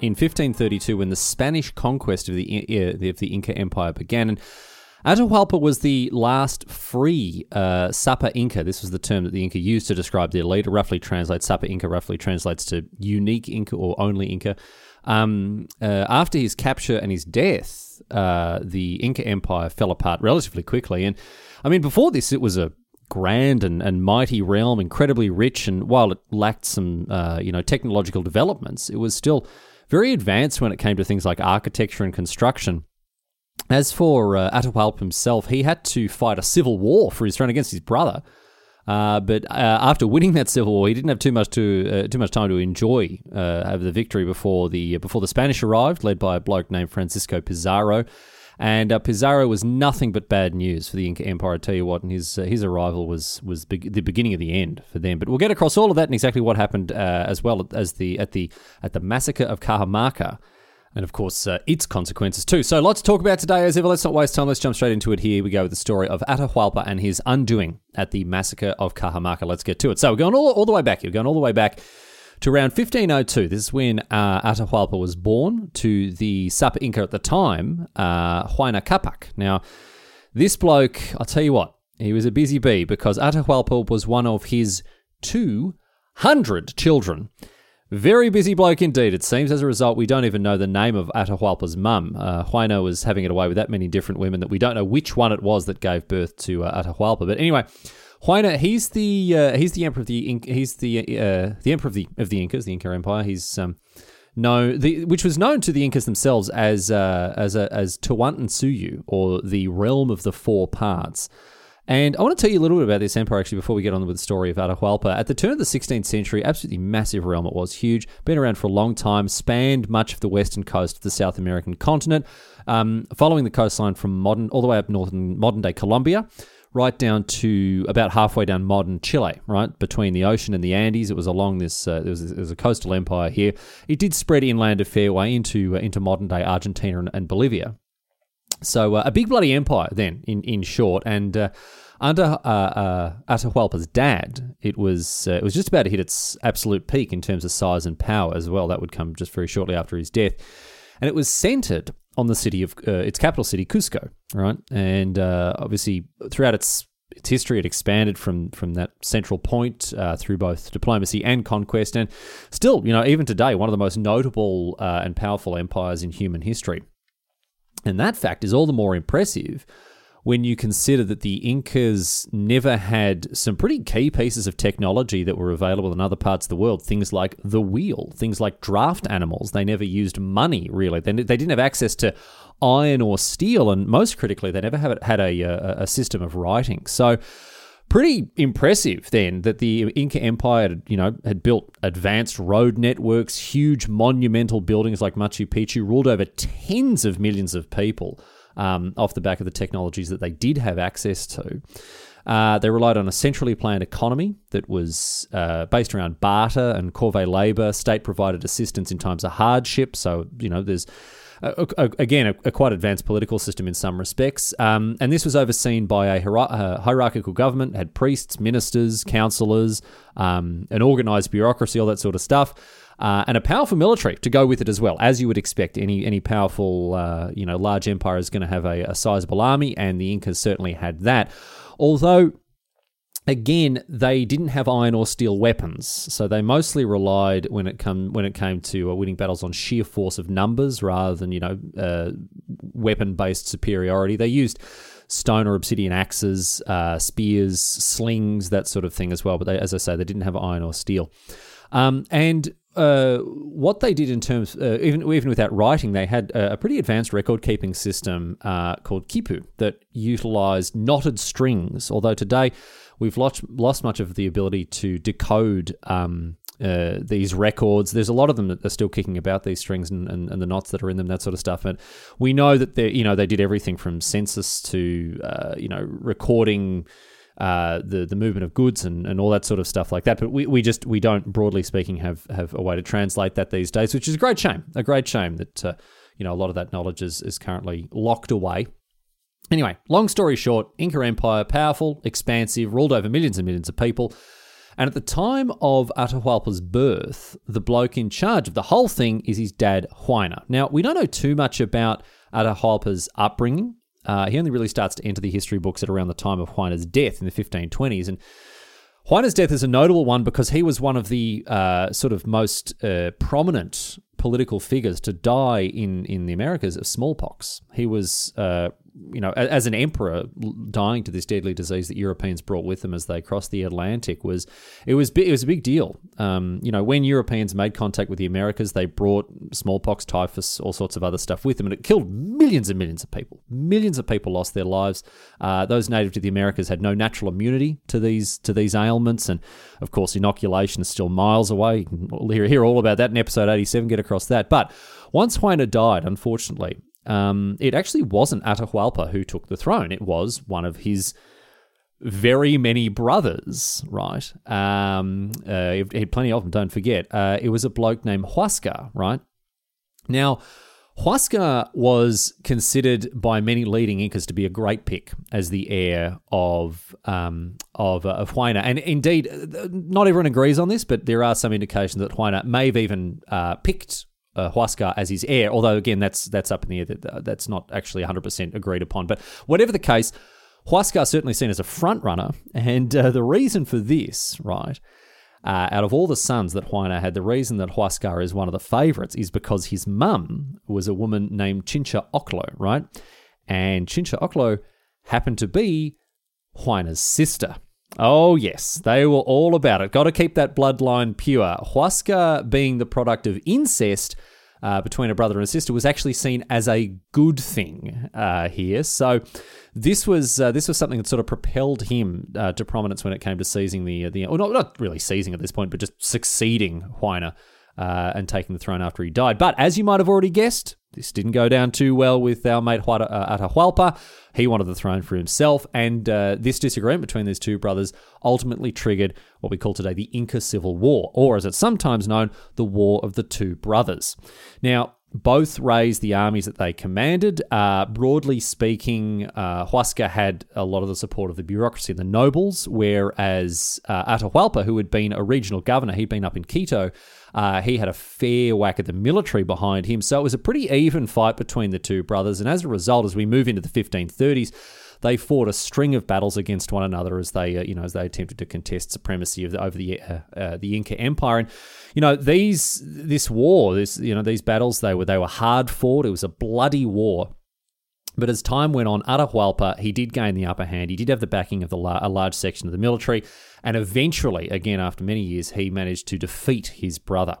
in 1532 when the Spanish conquest of the of the Inca Empire began. And Atahualpa was the last free uh, Sapa Inca. This was the term that the Inca used to describe their leader. Roughly translates Sapa Inca. Roughly translates to unique Inca or only Inca. Um, uh, after his capture and his death, uh, the Inca Empire fell apart relatively quickly. And I mean, before this, it was a grand and, and mighty realm, incredibly rich. And while it lacked some, uh, you know, technological developments, it was still very advanced when it came to things like architecture and construction. As for uh, Atahualpa himself, he had to fight a civil war for his throne against his brother. Uh, but uh, after winning that civil war, he didn't have too much to uh, too much time to enjoy uh, the victory before the before the Spanish arrived, led by a bloke named Francisco Pizarro. And uh, Pizarro was nothing but bad news for the Inca Empire. I tell you what, and his uh, his arrival was was be- the beginning of the end for them. But we'll get across all of that and exactly what happened as well as the at the at the massacre of Cajamarca and of course uh, its consequences too. So lots to talk about today as ever. Let's not waste time. Let's jump straight into it. Here we go with the story of Atahualpa and his undoing at the massacre of Cajamarca. Let's get to it. So we're going all, all the way back here. We're going all the way back to around 1502. This is when uh, Atahualpa was born to the Sapa Inca at the time, uh, Huayna Capac. Now, this bloke, I'll tell you what, he was a busy bee because Atahualpa was one of his 200 children. Very busy bloke indeed, it seems. As a result, we don't even know the name of Atahualpa's mum. Uh, Huayna was having it away with that many different women that we don't know which one it was that gave birth to uh, Atahualpa. But anyway, Huayna, he's the uh, he's the emperor of the Inca, he's the uh, the emperor of the of the Incas, the Inca Empire. He's um, known the which was known to the Incas themselves as uh, as a, as Tawantinsuyu or the realm of the four parts. And I want to tell you a little bit about this empire actually before we get on with the story of Atahualpa. At the turn of the 16th century, absolutely massive realm it was, huge, been around for a long time, spanned much of the western coast of the South American continent, um, following the coastline from modern, all the way up northern modern day Colombia right down to about halfway down modern Chile, right between the ocean and the Andes. It was along this. Uh, there, was, there, was, a coastal empire here. It did spread inland a fair way into uh, into modern day Argentina and, and Bolivia. So uh, a big bloody empire then, in in short, and uh, under uh, uh, Atahualpa's dad, it was it was just about to hit its absolute peak in terms of size and power as well. That would come just very shortly after his death, and it was centered on the city of uh, its capital city, Cusco, right? And uh, obviously, throughout its its history, it expanded from from that central point uh, through both diplomacy and conquest, and still, you know, even today, one of the most notable and powerful empires in human history. And that fact is all the more impressive when you consider that the Incas never had some pretty key pieces of technology that were available in other parts of the world. Things like the wheel, things like draft animals. They never used money, really. They, they didn't have access to iron or steel. And most critically, they never had a, uh, a, a system of writing. So, pretty impressive then that the Inca Empire, you know, had built advanced road networks, huge monumental buildings like Machu Picchu, ruled over tens of millions of people um, off the back of the technologies that they did have access to. Uh, they relied on a centrally planned economy that was uh, based around barter and corvée labor. State provided assistance in times of hardship. So, you know, there's a, a, again, a, a, quite advanced political system in some respects. Um, and this was overseen by a hierarchical government, had priests, ministers, councillors, um, an organised bureaucracy, all that sort of stuff uh, and a powerful military to go with it as well, as you would expect. Any any powerful, uh, you know, large empire is going to have a, a sizable army, and the Incas certainly had that. Although again, they didn't have iron or steel weapons, so they mostly relied when it come when it came to uh, winning battles on sheer force of numbers rather than you know uh, weapon based superiority. They used stone or obsidian axes, uh, spears, slings, that sort of thing as well. But they, as I say, they didn't have iron or steel. Um, and uh, what they did in terms, uh, even even without writing, they had a, a pretty advanced record keeping system uh, called Quipu that utilized knotted strings. Although today we've lost, lost much of the ability to decode um, uh, these records. There's a lot of them that are still kicking about these strings and, and, and, the knots that are in them, that sort of stuff. But we know that they, you know, they did everything from census to, uh, you know, recording uh, the the movement of goods and, and all that sort of stuff like that. But we, we just we don't broadly speaking have have a way to translate that these days, which is a great shame. A great shame that uh, you know a lot of that knowledge is is currently locked away. Anyway, long story short, Inca Empire, powerful, expansive, ruled over millions and millions of people. And at the time of Atahualpa's birth, the bloke in charge of the whole thing is his dad, Huayna. Now, we don't know too much about Atahualpa's upbringing. Uh, he only really starts to enter the history books at around the time of Huayna's death in the 1520s. And Huayna's death is a notable one because he was one of the uh, sort of most uh, prominent political figures to die in, in the Americas of smallpox. He was uh, you know, as an emperor dying to this deadly disease that Europeans brought with them as they crossed the Atlantic was it was it was a big deal. Um, you know, when Europeans made contact with the Americas, they brought smallpox, typhus, all sorts of other stuff with them, and it killed millions and millions of people. Millions of people lost their lives. Uh, those native to the Americas had no natural immunity to these to these ailments, and of course, inoculation is still miles away. You can hear, hear all about that in episode eighty-seven. Get across that, but once Huayna died, unfortunately, um, it actually wasn't Atahualpa who took the throne. It was one of his very many brothers, right? Um, uh, he had plenty of them, don't forget. Uh, it was a bloke named Huascar, right? Now, Huascar was considered by many leading Incas to be a great pick as the heir of um, of, uh, of Huayna. And indeed, uh, not everyone agrees on this, but there are some indications that Huayna may have even uh, picked uh, Huascar as his heir. Although again, that's that's up in the air. That, that's not actually 100% agreed upon. But whatever the case, Huascar certainly seen as a front runner, and uh, the reason for this, right? Uh, out of all the sons that Huayna had, the reason that Huascar is one of the favorites is because his mum was a woman named Chincha Oklo, right? And Chincha Oklo happened to be Huayna's sister. Oh, yes, they were all about it. Got to keep that bloodline pure. Huascar, being the product of incest uh, between a brother and a sister, was actually seen as a good thing uh, here. So this was uh, this was something that sort of propelled him uh, to prominence when it came to seizing the the well, not not really seizing at this point, but just succeeding Huayna uh, and taking the throne after he died. But as you might have already guessed, this didn't go down too well with our mate uh, Atahualpa. He wanted the throne for himself, and uh, this disagreement between these two brothers ultimately triggered what we call today the Inca Civil War, or as it's sometimes known, the War of the Two Brothers. Now, both raised the armies that they commanded. Uh, broadly speaking, uh, Huascar had a lot of the support of the bureaucracy and the nobles, whereas uh, Atahualpa, who had been a regional governor, he'd been up in Quito, uh, he had a fair whack at the military behind him. So it was a pretty even fight between the two brothers. And as a result, as we move into the 1530s, they fought a string of battles against one another as they, uh, you know, as they attempted to contest supremacy of the, over the uh, uh, the Inca Empire. And you know, these this war, this you know, these battles they were they were hard fought. It was a bloody war. But as time went on, Atahualpa, he did gain the upper hand. He did have the backing of the la- a large section of the military. And eventually, again, after many years, he managed to defeat his brother.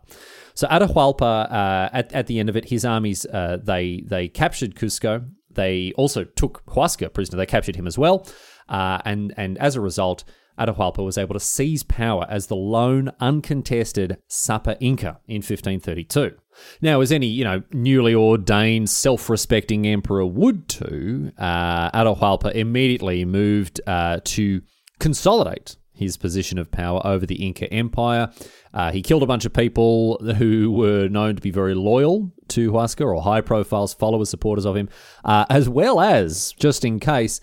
So Atahualpa, uh, at, at the end of it, his armies, uh, they, they captured Cusco. They also took Huascar prisoner. They captured him as well. Uh, and, and as a result, Atahualpa was able to seize power as the lone uncontested Sapa Inca in 1532. Now, as any you know newly ordained, self-respecting emperor would do, uh, Atahualpa immediately moved uh, to consolidate his position of power over the Inca Empire. Uh, he killed a bunch of people who were known to be very loyal to Huascar or high profiles, followers, supporters of him, uh, as well as, just in case,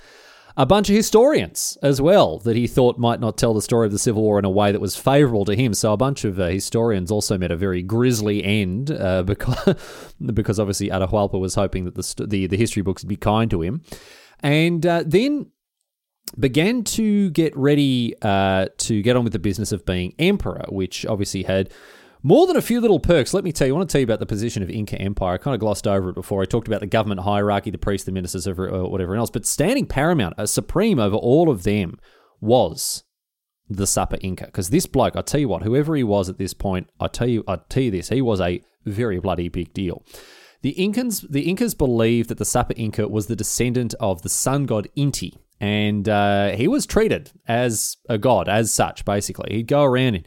a bunch of historians as well that he thought might not tell the story of the Civil War in a way that was favourable to him. So a bunch of uh, historians also met a very grisly end uh, because, because obviously Atahualpa was hoping that the, the, the history books would be kind to him. And uh, then began to get ready uh, to get on with the business of being emperor, which obviously had more than a few little perks. Let me tell you, I want to tell you about the position of Inca Empire. I kind of glossed over it before. I talked about the government hierarchy, the priests, the ministers, uh, whatever else. But standing paramount, a supreme over all of them, was the Sapa Inca. Because this bloke, I tell you what, whoever he was at this point, I tell you, I tell you this, he was a very bloody big deal. The Incans, the Incas believed that the Sapa Inca was the descendant of the sun god Inti, and uh, he was treated as a god, as such. Basically, he'd go around in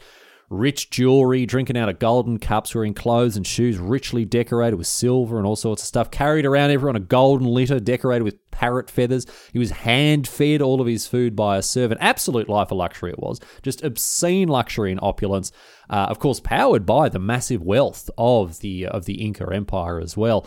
rich jewelry, drinking out of golden cups, wearing clothes and shoes richly decorated with silver and all sorts of stuff, carried around everyone a golden litter decorated with parrot feathers. He was hand fed all of his food by a servant. Absolute life of luxury it was. Just obscene luxury and opulence. Uh, of course, powered by the massive wealth of the of the Inca Empire as well.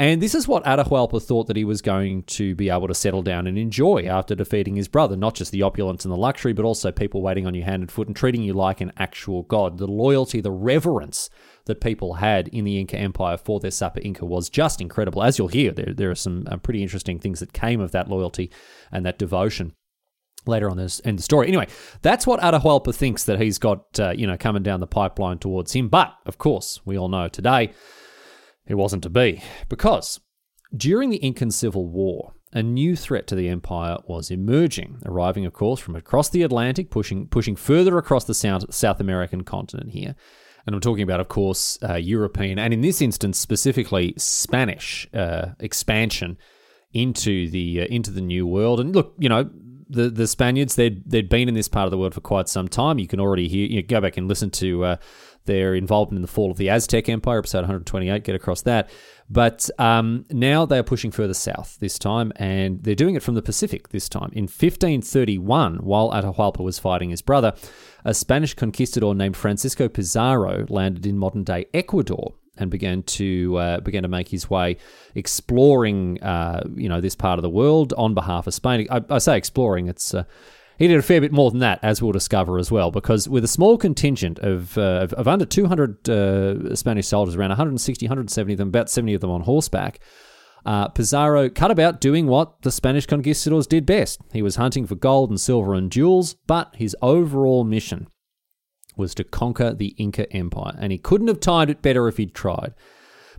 And this is what Atahualpa thought that he was going to be able to settle down and enjoy after defeating his brother. Not just the opulence and the luxury, but also people waiting on you hand and foot and treating you like an actual god. The loyalty, the reverence that people had in the Inca Empire for their Sapa Inca was just incredible. As you'll hear, there, there are some uh, pretty interesting things that came of that loyalty and that devotion later on this in the story. Anyway, that's what Atahualpa thinks that he's got, uh, you know, coming down the pipeline towards him. But of course, we all know today it wasn't to be, because during the Incan Civil War, a new threat to the empire was emerging, arriving, of course, from across the Atlantic, pushing pushing further across the South, South American continent here. And I'm talking about, of course, uh, European, and in this instance specifically Spanish uh, expansion into the uh, into the New World. And look, you know, the the Spaniards they'd they'd been in this part of the world for quite some time. You can already hear. You know, go back and listen to uh, their involvement in the fall of the Aztec Empire, episode 128, get across that. But um, now they are pushing further south this time, and they're doing it from the Pacific this time. In 1531, while Atahualpa was fighting his brother, a Spanish conquistador named Francisco Pizarro landed in modern day Ecuador and began to uh, began to make his way exploring, uh, you know, this part of the world on behalf of Spain. I, I say exploring; it's uh, he did a fair bit more than that, as we'll discover as well, because with a small contingent of, uh, of, under 200 uh, Spanish soldiers, around 160, 170 of them, about 70 of them on horseback, uh, Pizarro cut about doing what the Spanish conquistadors did best. He was hunting for gold and silver and jewels, but his overall mission was to conquer the Inca Empire, and he couldn't have timed it better if he'd tried.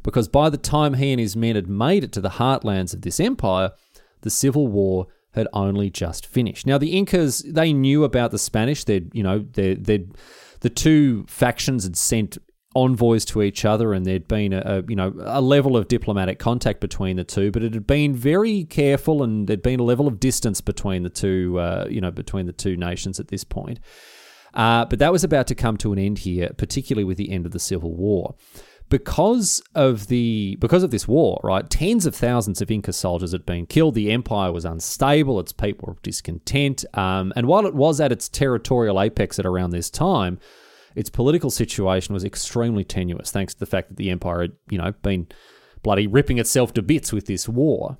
Because by the time he and his men had made it to the heartlands of this empire, the Civil War had only just finished. Now the Incas they knew about the Spanish. They'd, you know they they the two factions had sent envoys to each other, and there'd been a, a, you know a level of diplomatic contact between the two, but it had been very careful, and there'd been a level of distance between the two uh, you know between the two nations at this point. Uh, but that was about to come to an end here, particularly with the end of the Civil War because of the because of this war, right? Tens of thousands of Inca soldiers had been killed. The empire was unstable. Its people were discontent. Um, and while it was at its territorial apex at around this time, its political situation was extremely tenuous, thanks to the fact that the empire had, you know, been bloody ripping itself to bits with this war.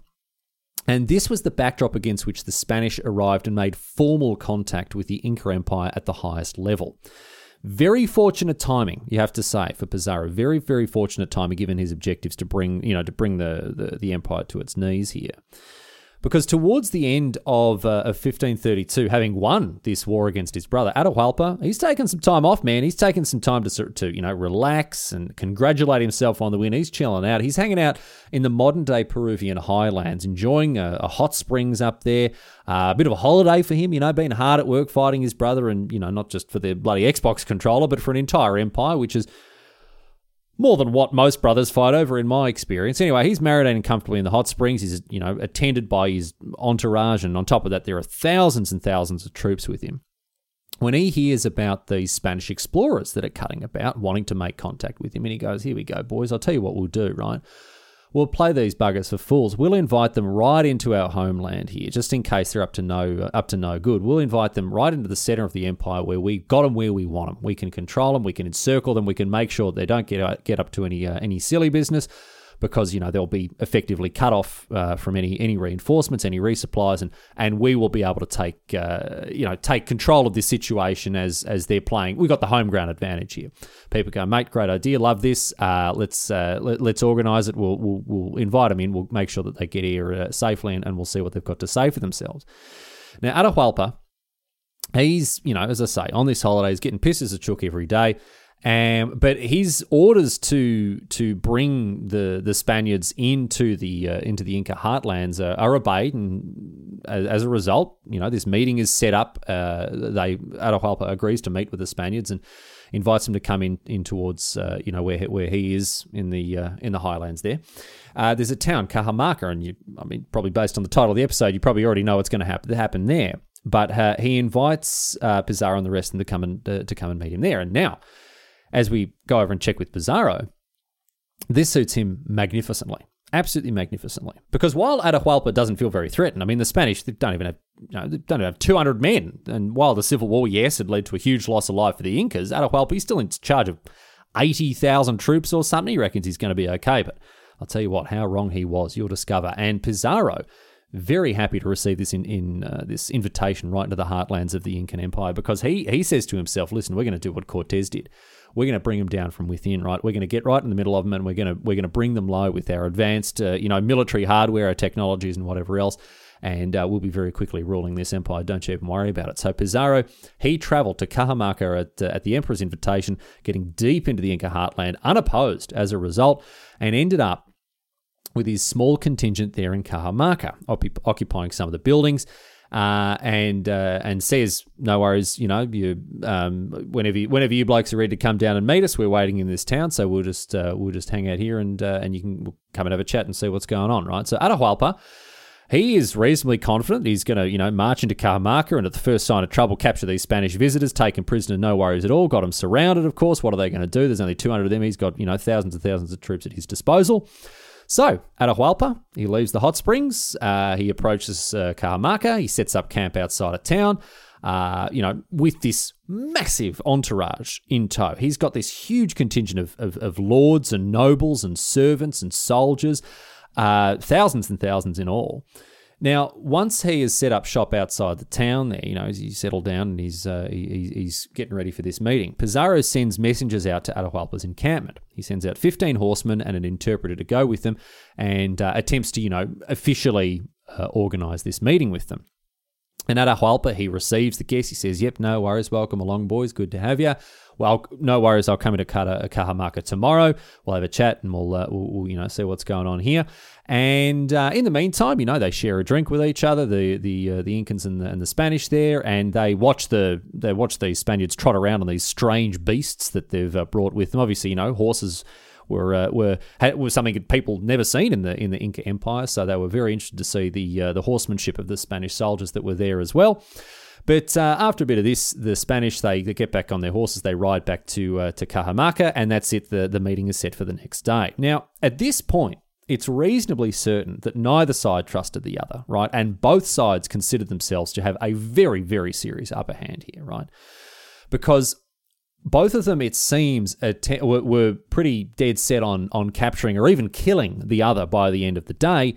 And this was the backdrop against which the Spanish arrived and made formal contact with the Inca Empire at the highest level. Very fortunate timing, you have to say, for Pizarro. Very, very fortunate timing given his objectives to bring, you know, to bring the, the, the empire to its knees here because towards the end of, uh, of 1532, having won this war against his brother Atahualpa, he's taken some time off, man. He's taken some time to to you know relax and congratulate himself on the win. He's chilling out. He's hanging out in the modern day Peruvian highlands, enjoying a, a hot springs up there. Uh, a bit of a holiday for him, you know, being hard at work fighting his brother, and you know, not just for the bloody Xbox controller, but for an entire empire, which is more than what most brothers fight over, in my experience. Anyway, he's marinating comfortably in the hot springs. He's, you know, attended by his entourage, and on top of that, there are thousands and thousands of troops with him. When he hears about these Spanish explorers that are cutting about, wanting to make contact with him, and he goes, Here we go, boys, I'll tell you what we'll do, right? We'll play these buggers for fools. We'll invite them right into our homeland here, just in case they're up to no up to no good. We'll invite them right into the center of the empire where we got them where we want them. We can control them. We can encircle them. We can make sure they don't get get up to any uh, any silly business because you know they'll be effectively cut off uh, from any any reinforcements, any resupplies, and and we will be able to take uh, you know take control of this situation as as they're playing. We've got the home ground advantage here. People go, mate, great idea, love this. Uh, let's uh, let, us organise it. We'll, we'll we'll invite them in. We'll make sure that they get here uh, safely, and, and we'll see what they've got to say for themselves. Now, Atahualpa, he's you know as I say on this holiday, he's getting pissed as a chook every day. Um, but his orders to to bring the, the Spaniards into the uh, into the Inca heartlands are, are obeyed, and as, as, a result, you know this meeting is set up. Uh, they Atahualpa agrees to meet with the Spaniards and invites them to come in in towards uh, you know where where he is in the uh, in the highlands there. Uh, there's a town Cajamarca, and you I mean probably based on the title of the episode, you probably already know what's going to happen happen there. but uh, he invites uh, Pizarro and the rest of them to come and uh, to come and meet him there. And now, as we go over and check with Pizarro, this suits him magnificently, absolutely magnificently. Because while Atahualpa doesn't feel very threatened, I mean, the Spanish they don't even have you know, they don't even have 200 men. And while the Civil War, yes, had led to a huge loss of life for the Incas, Atahualpa he's still in charge of 80,000 troops or something. He reckons he's going to be okay. But I'll tell you what, how wrong he was, you'll discover. And Pizarro, very happy to receive this in, in uh, this invitation right into the heartlands of the Incan Empire because he he says to himself, "Listen, we're going to do what Cortez did. We're going to bring them down from within, right? We're going to get right in the middle of them, and we're going to we're going to bring them low with our advanced, uh, you know, military hardware, our technologies, and whatever else." And uh, we'll be very quickly ruling this empire. Don't you even worry about it. So Pizarro, he travelled to Cajamarca at, uh, at the emperor's invitation, getting deep into the Inca heartland, unopposed as a result, and ended up with his small contingent there in Cajamarca, occupying some of the buildings. Uh, and uh, and says, "No worries, you know, you um, whenever you, whenever you blokes are ready to come down and meet us, we're waiting in this town, so we'll just uh, we'll just hang out here and uh, and you can come and have a chat and see what's going on, right?" So Atahualpa, he is reasonably confident he's going to, you know, march into Cajamarca and at the first sign of trouble capture these Spanish visitors, take them prisoner, no worries at all. Got them surrounded, of course. What are they going to do? There's only 200 of them. He's got, you know, thousands and thousands of troops at his disposal. So, at Atahualpa, he leaves the hot springs. Uh, he approaches uh, Cajamarca. He sets up camp outside of town. Uh, you know, with this massive entourage in tow. He's got this huge contingent of, of, of lords and nobles and servants and soldiers, uh, thousands and thousands in all. Now, once he has set up shop outside the town there, you know, he's settled down and he's, uh, he, he's getting ready for this meeting, Pizarro sends messengers out to Atahualpa's encampment. He sends out 15 horsemen and an interpreter to go with them and uh, attempts to, you know, officially uh, organize this meeting with them. And Atahualpa, he receives the guests. He says, Yep, no worries. Welcome along, boys. Good to have you well, no worries. I'll come into Cajamarca tomorrow. We'll have a chat and we'll, uh, we'll, you know see what's going on here. And uh, in the meantime, you know they share a drink with each other, the the uh, the Incans and the, and the Spanish there, and they watch the they watch these Spaniards trot around on these strange beasts that they've uh, brought with them. Obviously, you know horses were uh, were had, was something that people never seen in the in the Inca Empire, so they were very interested to see the uh, the horsemanship of the Spanish soldiers that were there as well. But uh, after a bit of this, the Spanish they, they get back on their horses, they ride back to uh, to Cajamarca, and that's it. The the meeting is set for the next day. Now, at this point, it's reasonably certain that neither side trusted the other, right? And both sides considered themselves to have a very very serious upper hand here, right? Because both of them, it seems, were pretty dead set on on capturing or even killing the other by the end of the day.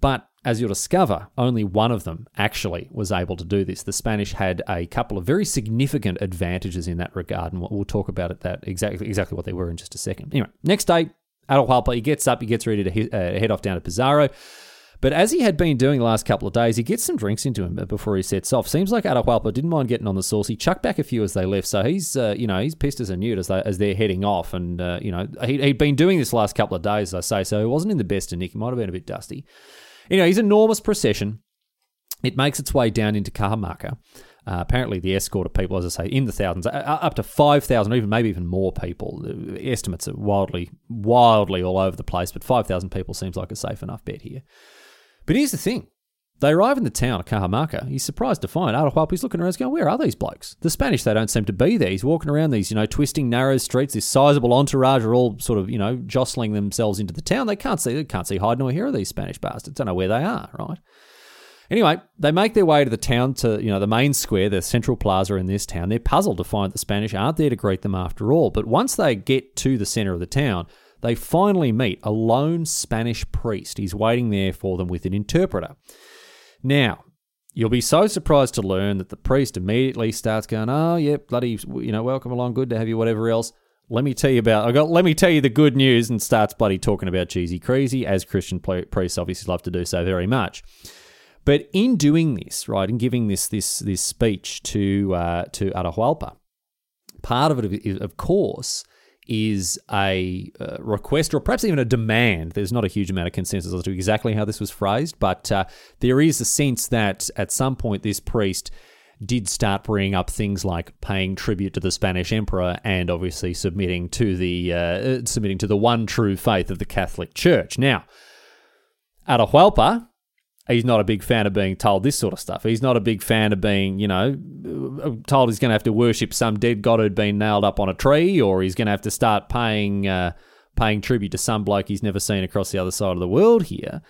But as you'll discover, only one of them actually was able to do this. The Spanish had a couple of very significant advantages in that regard, and we'll talk about it that exactly exactly what they were in just a second. Anyway, next day, Atahualpa he gets up, he gets ready to uh, head off down to Pizarro. But as he had been doing the last couple of days, he gets some drinks into him before he sets off. Seems like Atahualpa didn't mind getting on the sauce. He chucked back a few as they left, so he's uh, you know he's pissed as a newt as they as they're heading off. And uh, you know he, he'd been doing this last couple of days, as I say, so he wasn't in the best of nick. He might have been a bit dusty. Anyway, his enormous procession. It makes its way down into Cajamarca. Uh, apparently, the escort of people, as I say, in the thousands, uh, up to 5,000, even maybe even more people. The estimates are wildly, wildly all over the place, but 5,000 people seems like a safe enough bet here. But here's the thing they arrive in the town of Cajamarca. He's surprised to find Atahualpa. He's looking around, going, "Where are these blokes?" The Spanish they don't seem to be there. He's walking around these, you know, twisting narrow streets. This sizable entourage are all sort of, you know, jostling themselves into the town. They can't see, they can't see hide nor hear of these Spanish bastards. Don't know where they are, right? Anyway, they make their way to the town, to you know the main square, the central plaza in this town. They're puzzled to find the Spanish aren't there to greet them after all. But once they get to the center of the town, they finally meet a lone Spanish priest. He's waiting there for them with an interpreter. Now, you'll be so surprised to learn that the priest immediately starts going, "Oh, yeah, bloody, you know, welcome along, good to have you, whatever else." Let me tell you about. I got. Let me tell you the good news, and starts bloody talking about cheesy crazy, as Christian priests obviously love to do so very much. But in doing this, right, and giving this this this speech to uh, to Atahualpa, part of it, is, of course, is a uh, request or perhaps even a demand. There's not a huge amount of consensus as to exactly how this was phrased, but uh, there is a sense that at some point this priest did start bringing up things like paying tribute to the Spanish emperor and obviously submitting to the uh, submitting to the one true faith of the Catholic Church. Now, Atahualpa he's not a big fan of being told this sort of stuff. He's not a big fan of being, you know, told he's going to have to worship some dead god who'd been nailed up on a tree, or he's going to have to start paying uh, paying tribute to some bloke he's never seen across the other side of the world here.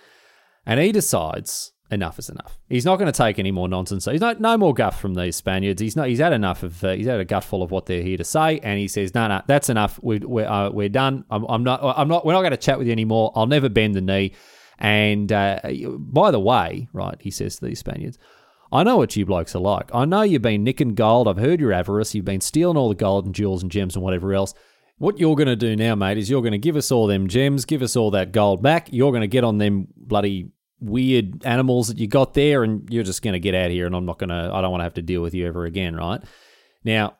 And he decides enough is enough. He's not going to take any more nonsense. He's not no more guff from these Spaniards. He's not. He's had enough of. Uh, he's had a gutful of what they're here to say, and he says, "No, no, that's enough. We, we're uh, we're done. I'm, I'm not. I'm not. We're not going to chat with you anymore. I'll never bend the knee." And uh, by the way, right, he says to these Spaniards, I know what you blokes are like. I know you've been nicking gold. I've heard your avarice. You've been stealing all the gold and jewels and gems and whatever else. What you're going to do now, mate, is you're going to give us all them gems, give us all that gold back. You're going to get on them bloody weird animals that you got there, and you're just going to get out here. And I'm not going to, I don't want to have to deal with you ever again, right? Now,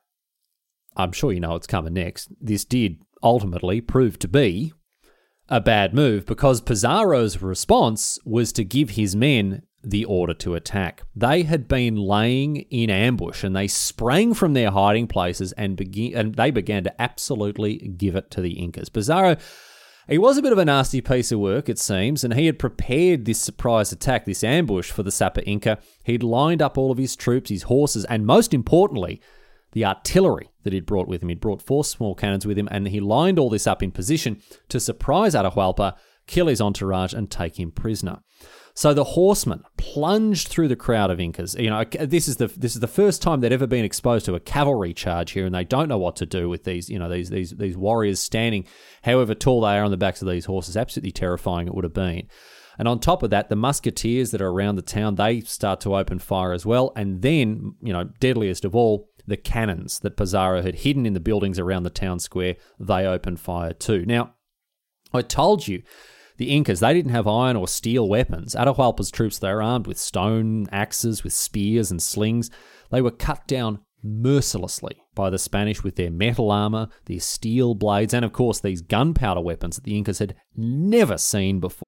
I'm sure you know what's coming next. This did ultimately prove to be a bad move because Pizarro's response was to give his men the order to attack. They had been laying in ambush and they sprang from their hiding places and begin and they began to absolutely give it to the Incas. Pizarro he was a bit of a nasty piece of work, it seems, and he had prepared this surprise attack, this ambush for the Sapa Inca. He'd lined up all of his troops, his horses, and most importantly, the artillery that he'd brought with him. He'd brought four small cannons with him, and he lined all this up in position to surprise Atahualpa, kill his entourage, and take him prisoner. So the horsemen plunged through the crowd of Incas. You know, this is the this is the first time they'd ever been exposed to a cavalry charge here, and they don't know what to do with these. You know, these these these warriors standing, however tall they are on the backs of these horses. Absolutely terrifying it would have been. And on top of that, the musketeers that are around the town they start to open fire as well. And then, you know, deadliest of all, the cannons that Pizarro had hidden in the buildings around the town square, they opened fire too. Now, I told you the Incas, they didn't have iron or steel weapons. Atahualpa's troops, they were armed with stone axes, with spears and slings. They were cut down mercilessly by the Spanish with their metal armor, their steel blades, and of course these gunpowder weapons that the Incas had never seen before.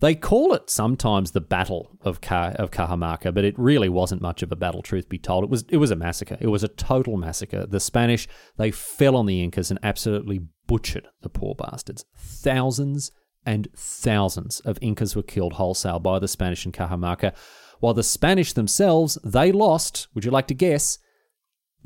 They call it sometimes the Battle of of Cajamarca, but it really wasn't much of a battle. Truth be told, it was it was a massacre. It was a total massacre. The Spanish they fell on the Incas and absolutely butchered the poor bastards. Thousands and thousands of Incas were killed wholesale by the Spanish in Cajamarca, while the Spanish themselves they lost. Would you like to guess?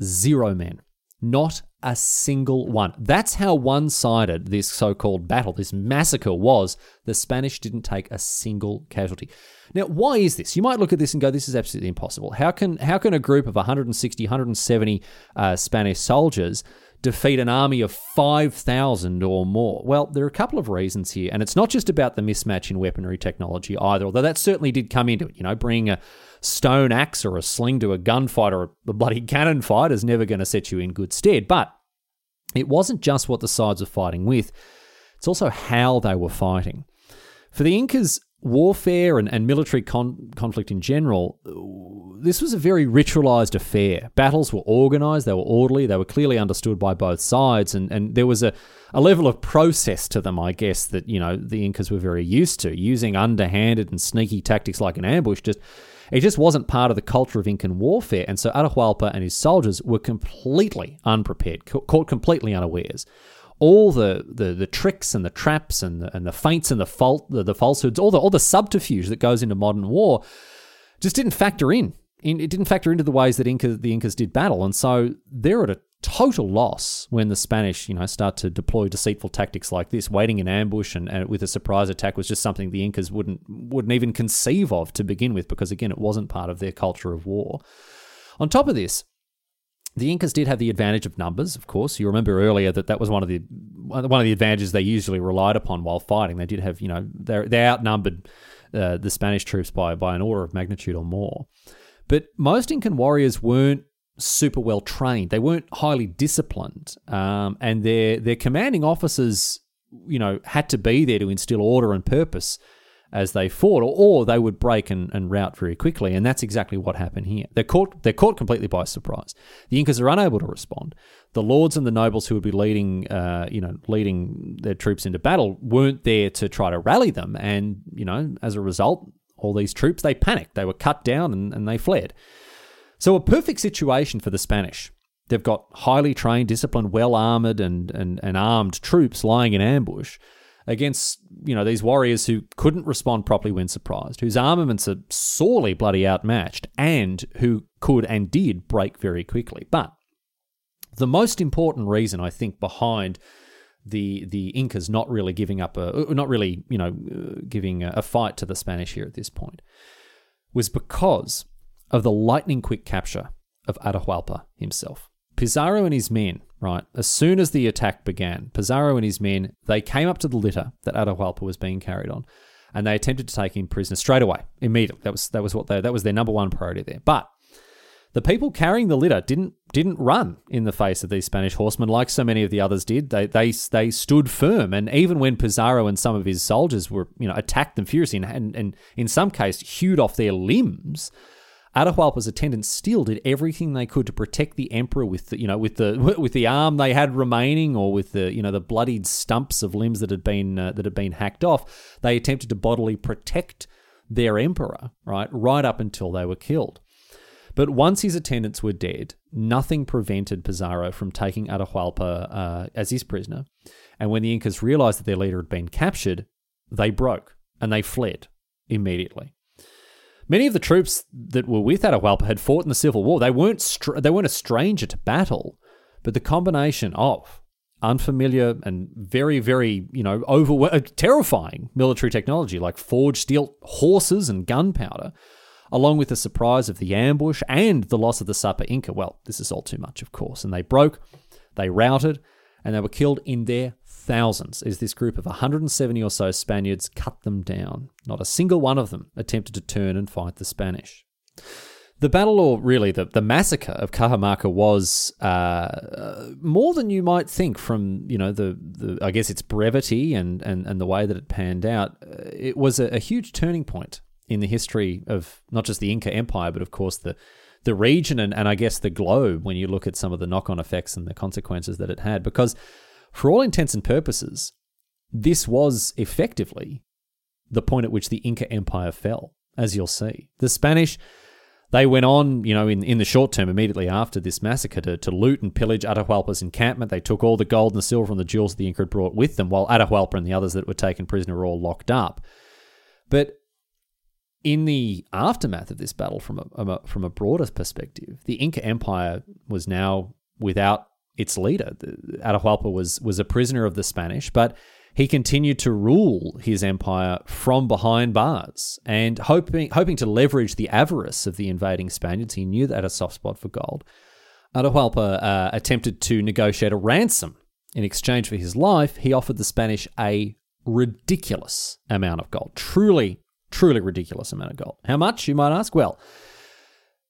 Zero men. Not a single one. That's how one sided this so called battle, this massacre was. The Spanish didn't take a single casualty. Now, why is this? You might look at this and go, this is absolutely impossible. How can, how can a group of 160, 170 uh, Spanish soldiers defeat an army of 5,000 or more? Well, there are a couple of reasons here. And it's not just about the mismatch in weaponry technology either, although that certainly did come into it. You know, bringing a stone axe or a sling to a gunfight or a bloody cannon fight is never going to set you in good stead. But it wasn't just what the sides were fighting with, it's also how they were fighting. For the Incas, warfare and, and military con- conflict in general, this was a very ritualized affair. Battles were organized, they were orderly, they were clearly understood by both sides, and, and there was a, a level of process to them, I guess, that, you know, the Incas were very used to, using underhanded and sneaky tactics like an ambush just it just wasn't part of the culture of Incan warfare, and so Atahualpa and his soldiers were completely unprepared, caught completely unawares. All the, the, the tricks and the traps and the, and the feints and the fault the, the falsehoods, all the all the subterfuge that goes into modern war, just didn't factor in. It didn't factor into the ways that Inca, the Incas did battle, and so they're at a total loss when the Spanish, you know, start to deploy deceitful tactics like this. Waiting in ambush and, and with a surprise attack was just something the Incas wouldn't wouldn't even conceive of to begin with, because again, it wasn't part of their culture of war. On top of this, the Incas did have the advantage of numbers, of course. You remember earlier that that was one of the one of the advantages they usually relied upon while fighting. They did have, you know, they they outnumbered uh, the Spanish troops by by an order of magnitude or more. But most Incan warriors weren't super well trained. They weren't highly disciplined, um, and their their commanding officers, you know, had to be there to instill order and purpose as they fought, or, or they would break and, and rout very quickly. And that's exactly what happened here. They're caught they're caught completely by surprise. The Incas are unable to respond. The lords and the nobles who would be leading, uh, you know, leading their troops into battle weren't there to try to rally them, and you know, as a result, all these troops they panicked. They were cut down and, and they fled. So, a perfect situation for the Spanish. They've got highly trained, disciplined, well armored, and, and, and armed troops lying in ambush against you know these warriors who couldn't respond properly when surprised, whose armaments are sorely bloody outmatched, and who could and did break very quickly. But the most important reason I think behind the the Incas not really giving up a uh, not really you know uh, giving a fight to the Spanish here at this point was because of the lightning quick capture of Atahualpa himself. Pizarro and his men, right, as soon as the attack began, Pizarro and his men, they came up to the litter that Atahualpa was being carried on, and they attempted to take him prisoner straight away, immediately. That was that was what they, that was their number one priority there. But the people carrying the litter didn't didn't run in the face of these Spanish horsemen like so many of the others did. They they they stood firm, and even when Pizarro and some of his soldiers were you know attacked them furiously and, and in some case hewed off their limbs, Atahualpa's attendants still did everything they could to protect the emperor with the, you know with the with the arm they had remaining or with the you know the bloodied stumps of limbs that had been uh, that had been hacked off. They attempted to bodily protect their emperor, right, right up until they were killed. But once his attendants were dead, nothing prevented Pizarro from taking Atahualpa uh, as his prisoner. And when the Incas realized that their leader had been captured, they broke and they fled immediately. Many of the troops that were with Atahualpa had fought in the Civil War. They weren't str- they weren't a stranger to battle, but the combination of unfamiliar and very very you know over uh, terrifying military technology like forged steel horses and gunpowder along with the surprise of the ambush and the loss of the Sapa Inca. Well, this is all too much, of course. And they broke, they routed, and they were killed in their thousands as this group of 170 or so Spaniards cut them down. Not a single one of them attempted to turn and fight the Spanish. The battle, or really the, the massacre of Cajamarca, was uh, more than you might think from you know the, the I guess its brevity and, and, and the way that it panned out. Uh, it was a, a huge turning point in the history of not just the Inca Empire, but of course the the region and, and I guess the globe when you look at some of the knock on effects and the consequences that it had. Because for all intents and purposes, this was effectively the point at which the Inca Empire fell, as you'll see. The Spanish, they went on, you know, in, in the short term, immediately after this massacre, to, to loot and pillage Atahualpa's encampment. They took all the gold and the silver and the jewels that the Inca had brought with them, while Atahualpa and the others that were taken prisoner were all locked up. But in the aftermath of this battle, from a, from a broader perspective, the Inca Empire was now without its leader. Atahualpa was was a prisoner of the Spanish, but he continued to rule his empire from behind bars and hoping hoping to leverage the avarice of the invading Spaniards. He knew that had a soft spot for gold. Atahualpa uh, attempted to negotiate a ransom in exchange for his life. He offered the Spanish a ridiculous amount of gold, truly, truly ridiculous amount of gold. How much, you might ask? Well.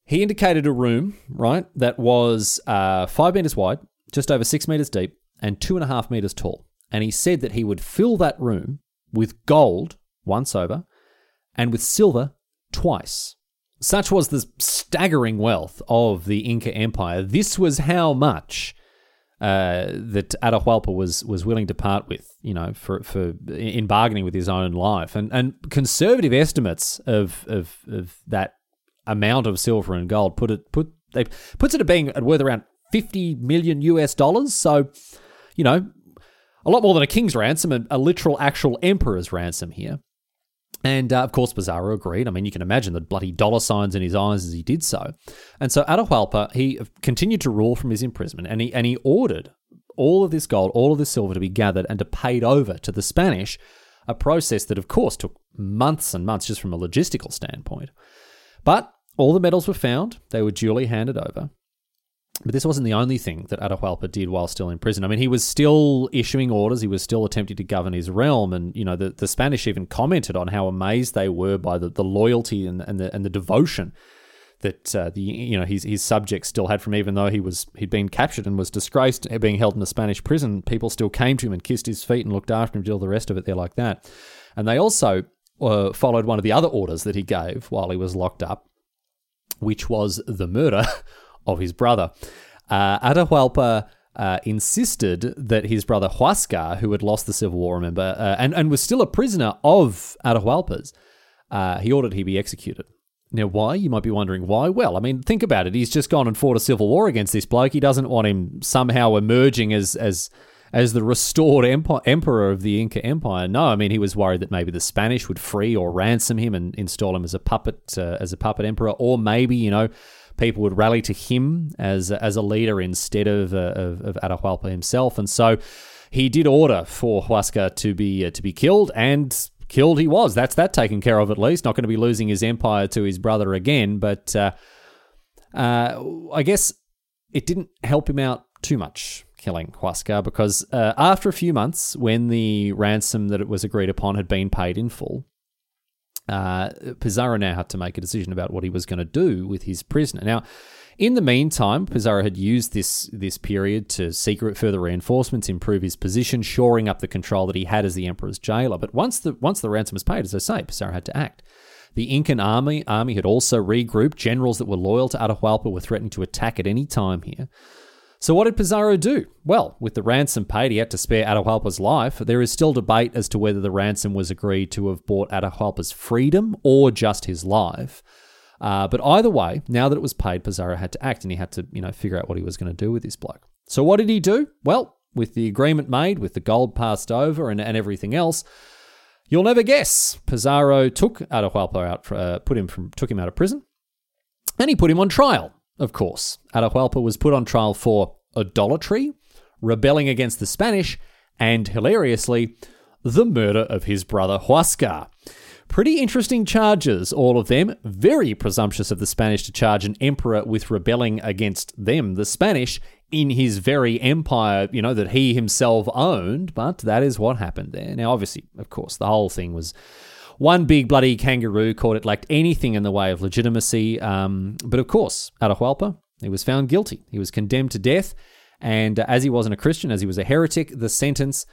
He indicated a room, right, that was uh, five meters wide, just over six meters deep and two and a half meters tall. And he said that he would fill that room with gold once over and with silver twice. Such was the staggering wealth of the Inca Empire. This was how much uh, that Atahualpa was was willing to part with, you know, for, for in bargaining with his own life. And and conservative estimates of of, of that amount of silver and gold put it put they puts it at being worth around 50 million US dollars. So, you know, a lot more than a king's ransom, a, a literal actual emperor's ransom here. And uh, of course, Pizarro agreed. I mean, you can imagine the bloody dollar signs in his eyes as he did so. And so Atahualpa, he continued to rule from his imprisonment and he, and he ordered all of this gold, all of this silver to be gathered and to paid over to the Spanish, a process that, of course, took months and months just from a logistical standpoint. But all the medals were found, they were duly handed over. But this wasn't the only thing that Atahualpa did while still in prison. I mean, he was still issuing orders. He was still attempting to govern his realm. And, you know, the, the Spanish even commented on how amazed they were by the, the loyalty and, and, the, and the devotion that uh, the you know his his subjects still had from even though he was he'd been captured and was disgraced being held in a Spanish prison people still came to him and kissed his feet and looked after him did all the rest of it there like that and they also uh, followed one of the other orders that he gave while he was locked up which was the murder of his brother uh, Atahualpa uh, insisted that his brother Huascar, who had lost the civil war, remember, uh, and, and was still a prisoner of Atahualpa's, uh, he ordered he be executed. Now, why? You might be wondering why. Well, I mean, think about it. He's just gone and fought a civil war against this bloke. He doesn't want him somehow emerging as as as the restored emperor of the Inca Empire. No, I mean he was worried that maybe the Spanish would free or ransom him and install him as a puppet uh, as a puppet emperor, or maybe you know people would rally to him as as a leader instead of uh, of, of Atahualpa himself, and so he did order for Huascar to be uh, to be killed, and killed he was. That's that taken care of at least. Not going to be losing his empire to his brother again, but uh, uh, I guess it didn't help him out too much killing Huascar because uh, after a few months, when the ransom that it was agreed upon had been paid in full, uh, Pizarro now had to make a decision about what he was going to do with his prisoner. Now, in the meantime, Pizarro had used this this period to seek further reinforcements, improve his position, shoring up the control that he had as the emperor's jailer. But once the once the ransom was paid, as I say, Pizarro had to act. The Incan army army had also regrouped. Generals that were loyal to Atahualpa were threatening to attack at any time here. So what did Pizarro do? Well, with the ransom paid, he had to spare Atahualpa's life. There is still debate as to whether the ransom was agreed to have bought Atahualpa's freedom or just his life. Uh, but either way, now that it was paid, Pizarro had to act and he had to, you know, figure out what he was going to do with this bloke. So what did he do? Well, with the agreement made, with the gold passed over and, and everything else, you'll never guess. Pizarro took Atahualpa out, uh, put him from, took him out of prison, and he put him on trial. Of course, Atahualpa was put on trial for idolatry, rebelling against the Spanish, and hilariously, the murder of his brother Huascar. Pretty interesting charges, all of them. Very presumptuous of the Spanish to charge an emperor with rebelling against them, the Spanish, in his very empire, you know, that he himself owned. But that is what happened there. Now, obviously, of course, the whole thing was one big bloody kangaroo court. It lacked anything in the way of legitimacy. Um, but of course, Atahualpa, he was found guilty. He was condemned to death. And uh, as he wasn't a Christian, as he was a heretic, the sentence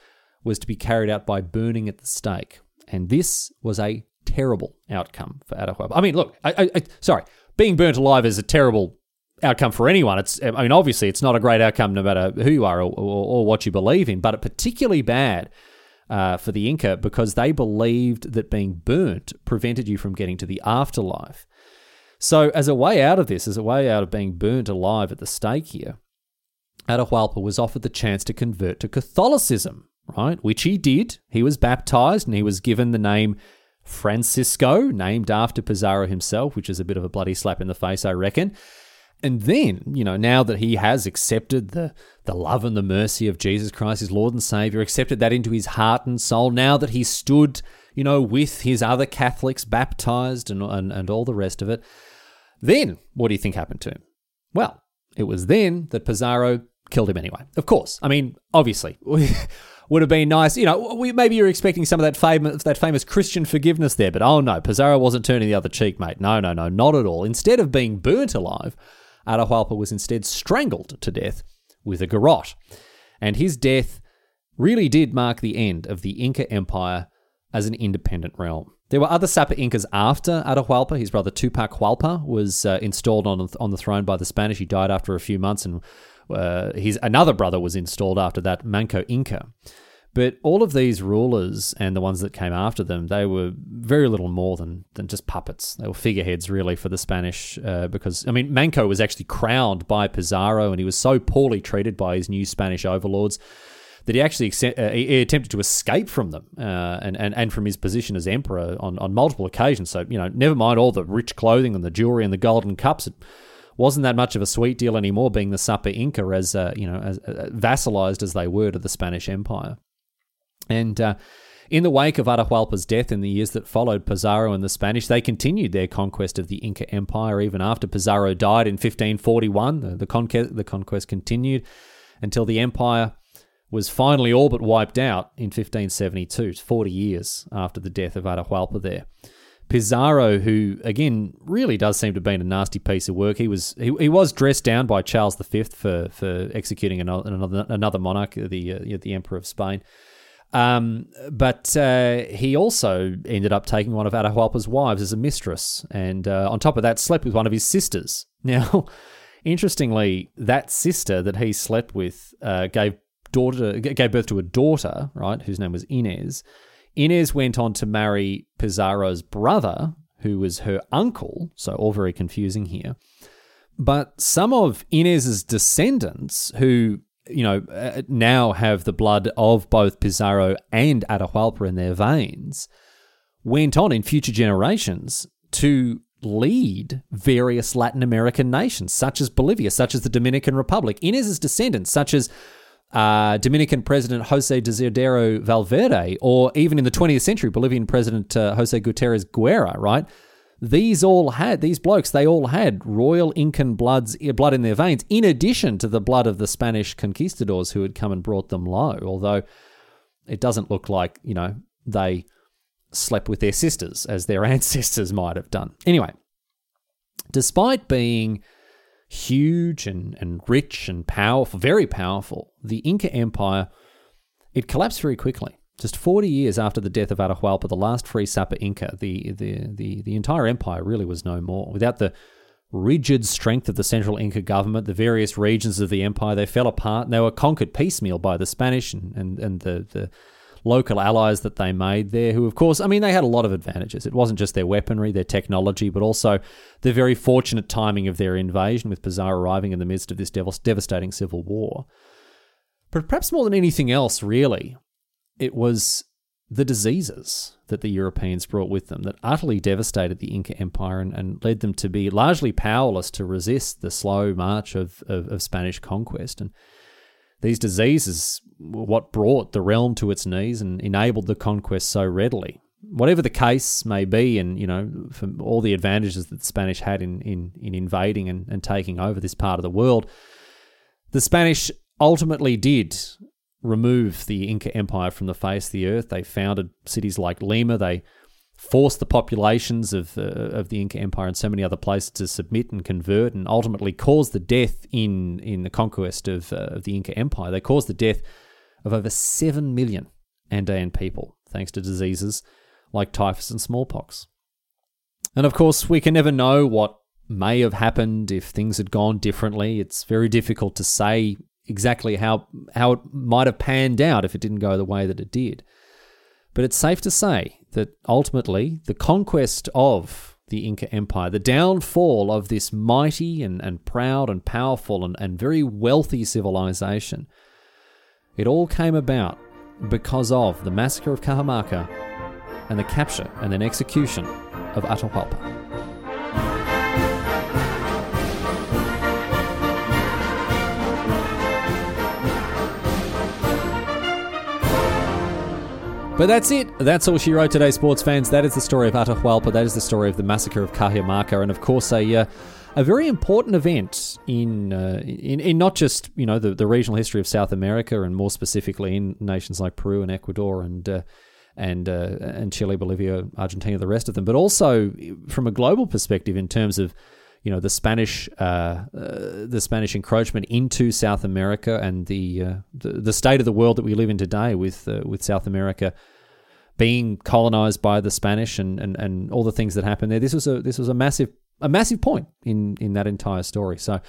was to be carried out by burning at the stake. And this was a terrible outcome for Atahualpa. I mean, look, I, I, I, sorry, being burnt alive is a terrible outcome for anyone. It's, I mean, obviously, it's not a great outcome no matter who you are or, or, or what you believe in, but particularly bad uh, for the Inca because they believed that being burnt prevented you from getting to the afterlife. So, as a way out of this, as a way out of being burnt alive at the stake here, Atahualpa was offered the chance to convert to Catholicism, right? Which he did. He was baptized and he was given the name Francisco, named after Pizarro himself, which is a bit of a bloody slap in the face, I reckon. And then, you know, now that he has accepted the, the love and the mercy of Jesus Christ, his Lord and Savior, accepted that into his heart and soul, now that he stood, you know, with his other Catholics, baptized and, and, and all the rest of it, then what do you think happened to him? Well, it was then that Pizarro killed him anyway. Of course. I mean, obviously. would have been nice. You know, we, maybe you're expecting some of that famous that famous Christian forgiveness there, but oh no, Pizarro wasn't turning the other cheek, mate. No, no, no, not at all. Instead of being burnt alive, Atahualpa was instead strangled to death with a garrote, and his death really did mark the end of the Inca Empire as an independent realm. There were other Sapa Incas after Atahualpa. His brother Tupac Hualpa was uh, installed on on the throne by the Spanish. He died after a few months, and uh, his another brother was installed after that, Manco Inca. But all of these rulers and the ones that came after them, they were very little more than, than just puppets. They were figureheads, really, for the Spanish. Uh, because, I mean, Manco was actually crowned by Pizarro, and he was so poorly treated by his new Spanish overlords that he actually uh, he attempted to escape from them uh, and, and and from his position as emperor on, on multiple occasions. So you know, never mind all the rich clothing and the jewelry and the golden cups. It wasn't that much of a sweet deal anymore, being the Sapa Inca as uh, you know as uh, vassalized as they were to the Spanish Empire, and. Uh, in the wake of Atahualpa's death in the years that followed Pizarro and the Spanish, they continued their conquest of the Inca Empire even after Pizarro died in 1541. The, the, conquest, the conquest continued until the empire was finally all but wiped out in 1572, 40 years after the death of Atahualpa there. Pizarro, who again really does seem to have been a nasty piece of work. He was he, he was dressed down by Charles V for for executing another another, monarch, the uh, the Emperor of Spain. Um, but uh, he also ended up taking one of Atahualpa's wives as a mistress, and uh, on top of that, slept with one of his sisters. Now, interestingly, that sister that he slept with uh, gave daughter gave birth to a daughter, right, whose name was Inez. Inez went on to marry Pizarro's brother, who was her uncle. So all very confusing here. But some of Inez's descendants, who you know, uh, now have the blood of both Pizarro and Atahualpa in their veins, went on in future generations to lead various Latin American nations, such as Bolivia, such as the Dominican Republic. Inez's descendants, such as uh, Dominican President Jose Desiderio Valverde, or even in the 20th century, Bolivian President uh, Jose Gutierrez Guerra, right? These all had these blokes they all had royal incan bloods eh, blood in their veins in addition to the blood of the spanish conquistadors who had come and brought them low although it doesn't look like you know they slept with their sisters as their ancestors might have done. Anyway despite being huge and, and rich and powerful very powerful the inca empire it collapsed very quickly just 40 years after the death of Atahualpa, the last free Sapa Inca, the, the, the, the entire empire really was no more. Without the rigid strength of the central Inca government, the various regions of the empire, they fell apart and they were conquered piecemeal by the Spanish and, and, and the, the local allies that they made there, who, of course, I mean, they had a lot of advantages. It wasn't just their weaponry, their technology, but also the very fortunate timing of their invasion, with Pizarro arriving in the midst of this devastating civil war. But perhaps more than anything else, really, it was the diseases that the Europeans brought with them that utterly devastated the Inca Empire and, and led them to be largely powerless to resist the slow march of, of, of Spanish conquest. And these diseases were what brought the realm to its knees and enabled the conquest so readily. Whatever the case may be, and you know, from all the advantages that the Spanish had in, in, in invading and, and taking over this part of the world, the Spanish ultimately did remove the Inca Empire from the face of the earth. They founded cities like Lima. They forced the populations of uh, of the Inca Empire and so many other places to submit and convert, and ultimately caused the death in in the conquest of, uh, of the Inca Empire. They caused the death of over seven million Andean people, thanks to diseases like typhus and smallpox. And of course, we can never know what may have happened if things had gone differently. It's very difficult to say exactly how how it might have panned out if it didn't go the way that it did. But it's safe to say that ultimately the conquest of the Inca Empire, the downfall of this mighty and, and proud and powerful and, and very wealthy civilization, it all came about because of the massacre of Cajamarca and the capture and then execution of Atahualpa. But that's it. That's all she wrote today, sports fans. That is the story of Atahualpa. That is the story of the massacre of Cajamarca, and of course a uh, a very important event in, uh, in in not just you know the, the regional history of South America, and more specifically in nations like Peru and Ecuador and. Uh, and uh, and Chile, Bolivia, Argentina, the rest of them, but also from a global perspective in terms of you know the Spanish uh, uh, the Spanish encroachment into South America and the, uh, the, the state of the world that we live in today with uh, with South America being colonized by the Spanish and, and, and all the things that happened there. This was a this was a massive a massive point in in that entire story. So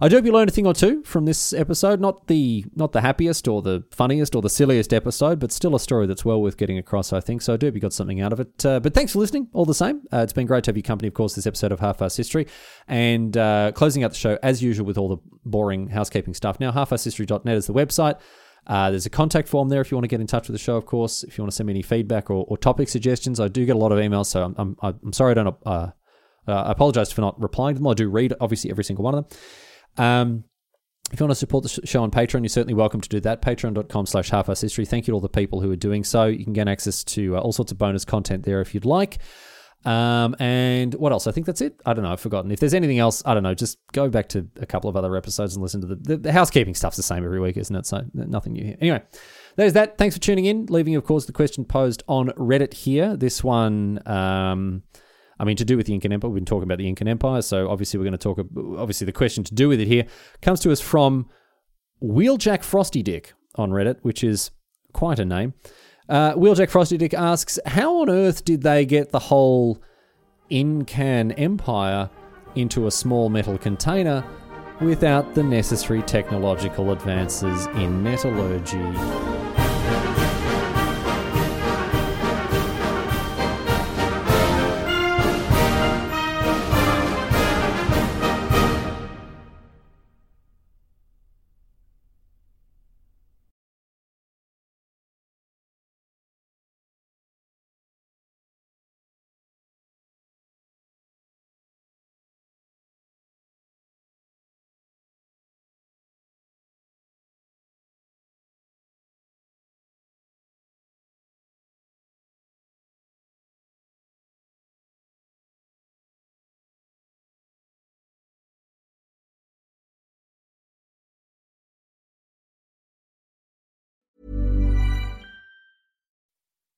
I do hope you learned a thing or two from this episode. Not the not the happiest or the funniest or the silliest episode, but still a story that's well worth getting across. I think so. I do hope you got something out of it. Uh, but thanks for listening. All the same, uh, it's been great to have your company. Of course, this episode of Half-Arsed History and uh, closing out the show as usual with all the boring housekeeping stuff. Now, halfarsedhistory.net is the website. Uh, there's a contact form there if you want to get in touch with the show, of course. If you want to send me any feedback or, or topic suggestions, I do get a lot of emails, so I'm, I'm, I'm sorry I don't. Uh, uh, I apologize for not replying to them. I do read, obviously, every single one of them. Um, if you want to support the show on Patreon, you're certainly welcome to do that. Patreon.com slash half history. Thank you to all the people who are doing so. You can get access to uh, all sorts of bonus content there if you'd like. Um, and what else? I think that's it. I don't know. I've forgotten. If there's anything else, I don't know. Just go back to a couple of other episodes and listen to the, the, the housekeeping stuff's the same every week, isn't it? So nothing new here. Anyway, there's that. Thanks for tuning in. Leaving, of course, the question posed on Reddit here. This one, um, I mean, to do with the Incan Empire. We've been talking about the Incan Empire, so obviously we're going to talk. Obviously, the question to do with it here comes to us from Wheeljack Frosty Dick on Reddit, which is quite a name. Uh, Wheeljack Frosty Dick asks, How on earth did they get the whole Incan Empire into a small metal container without the necessary technological advances in metallurgy?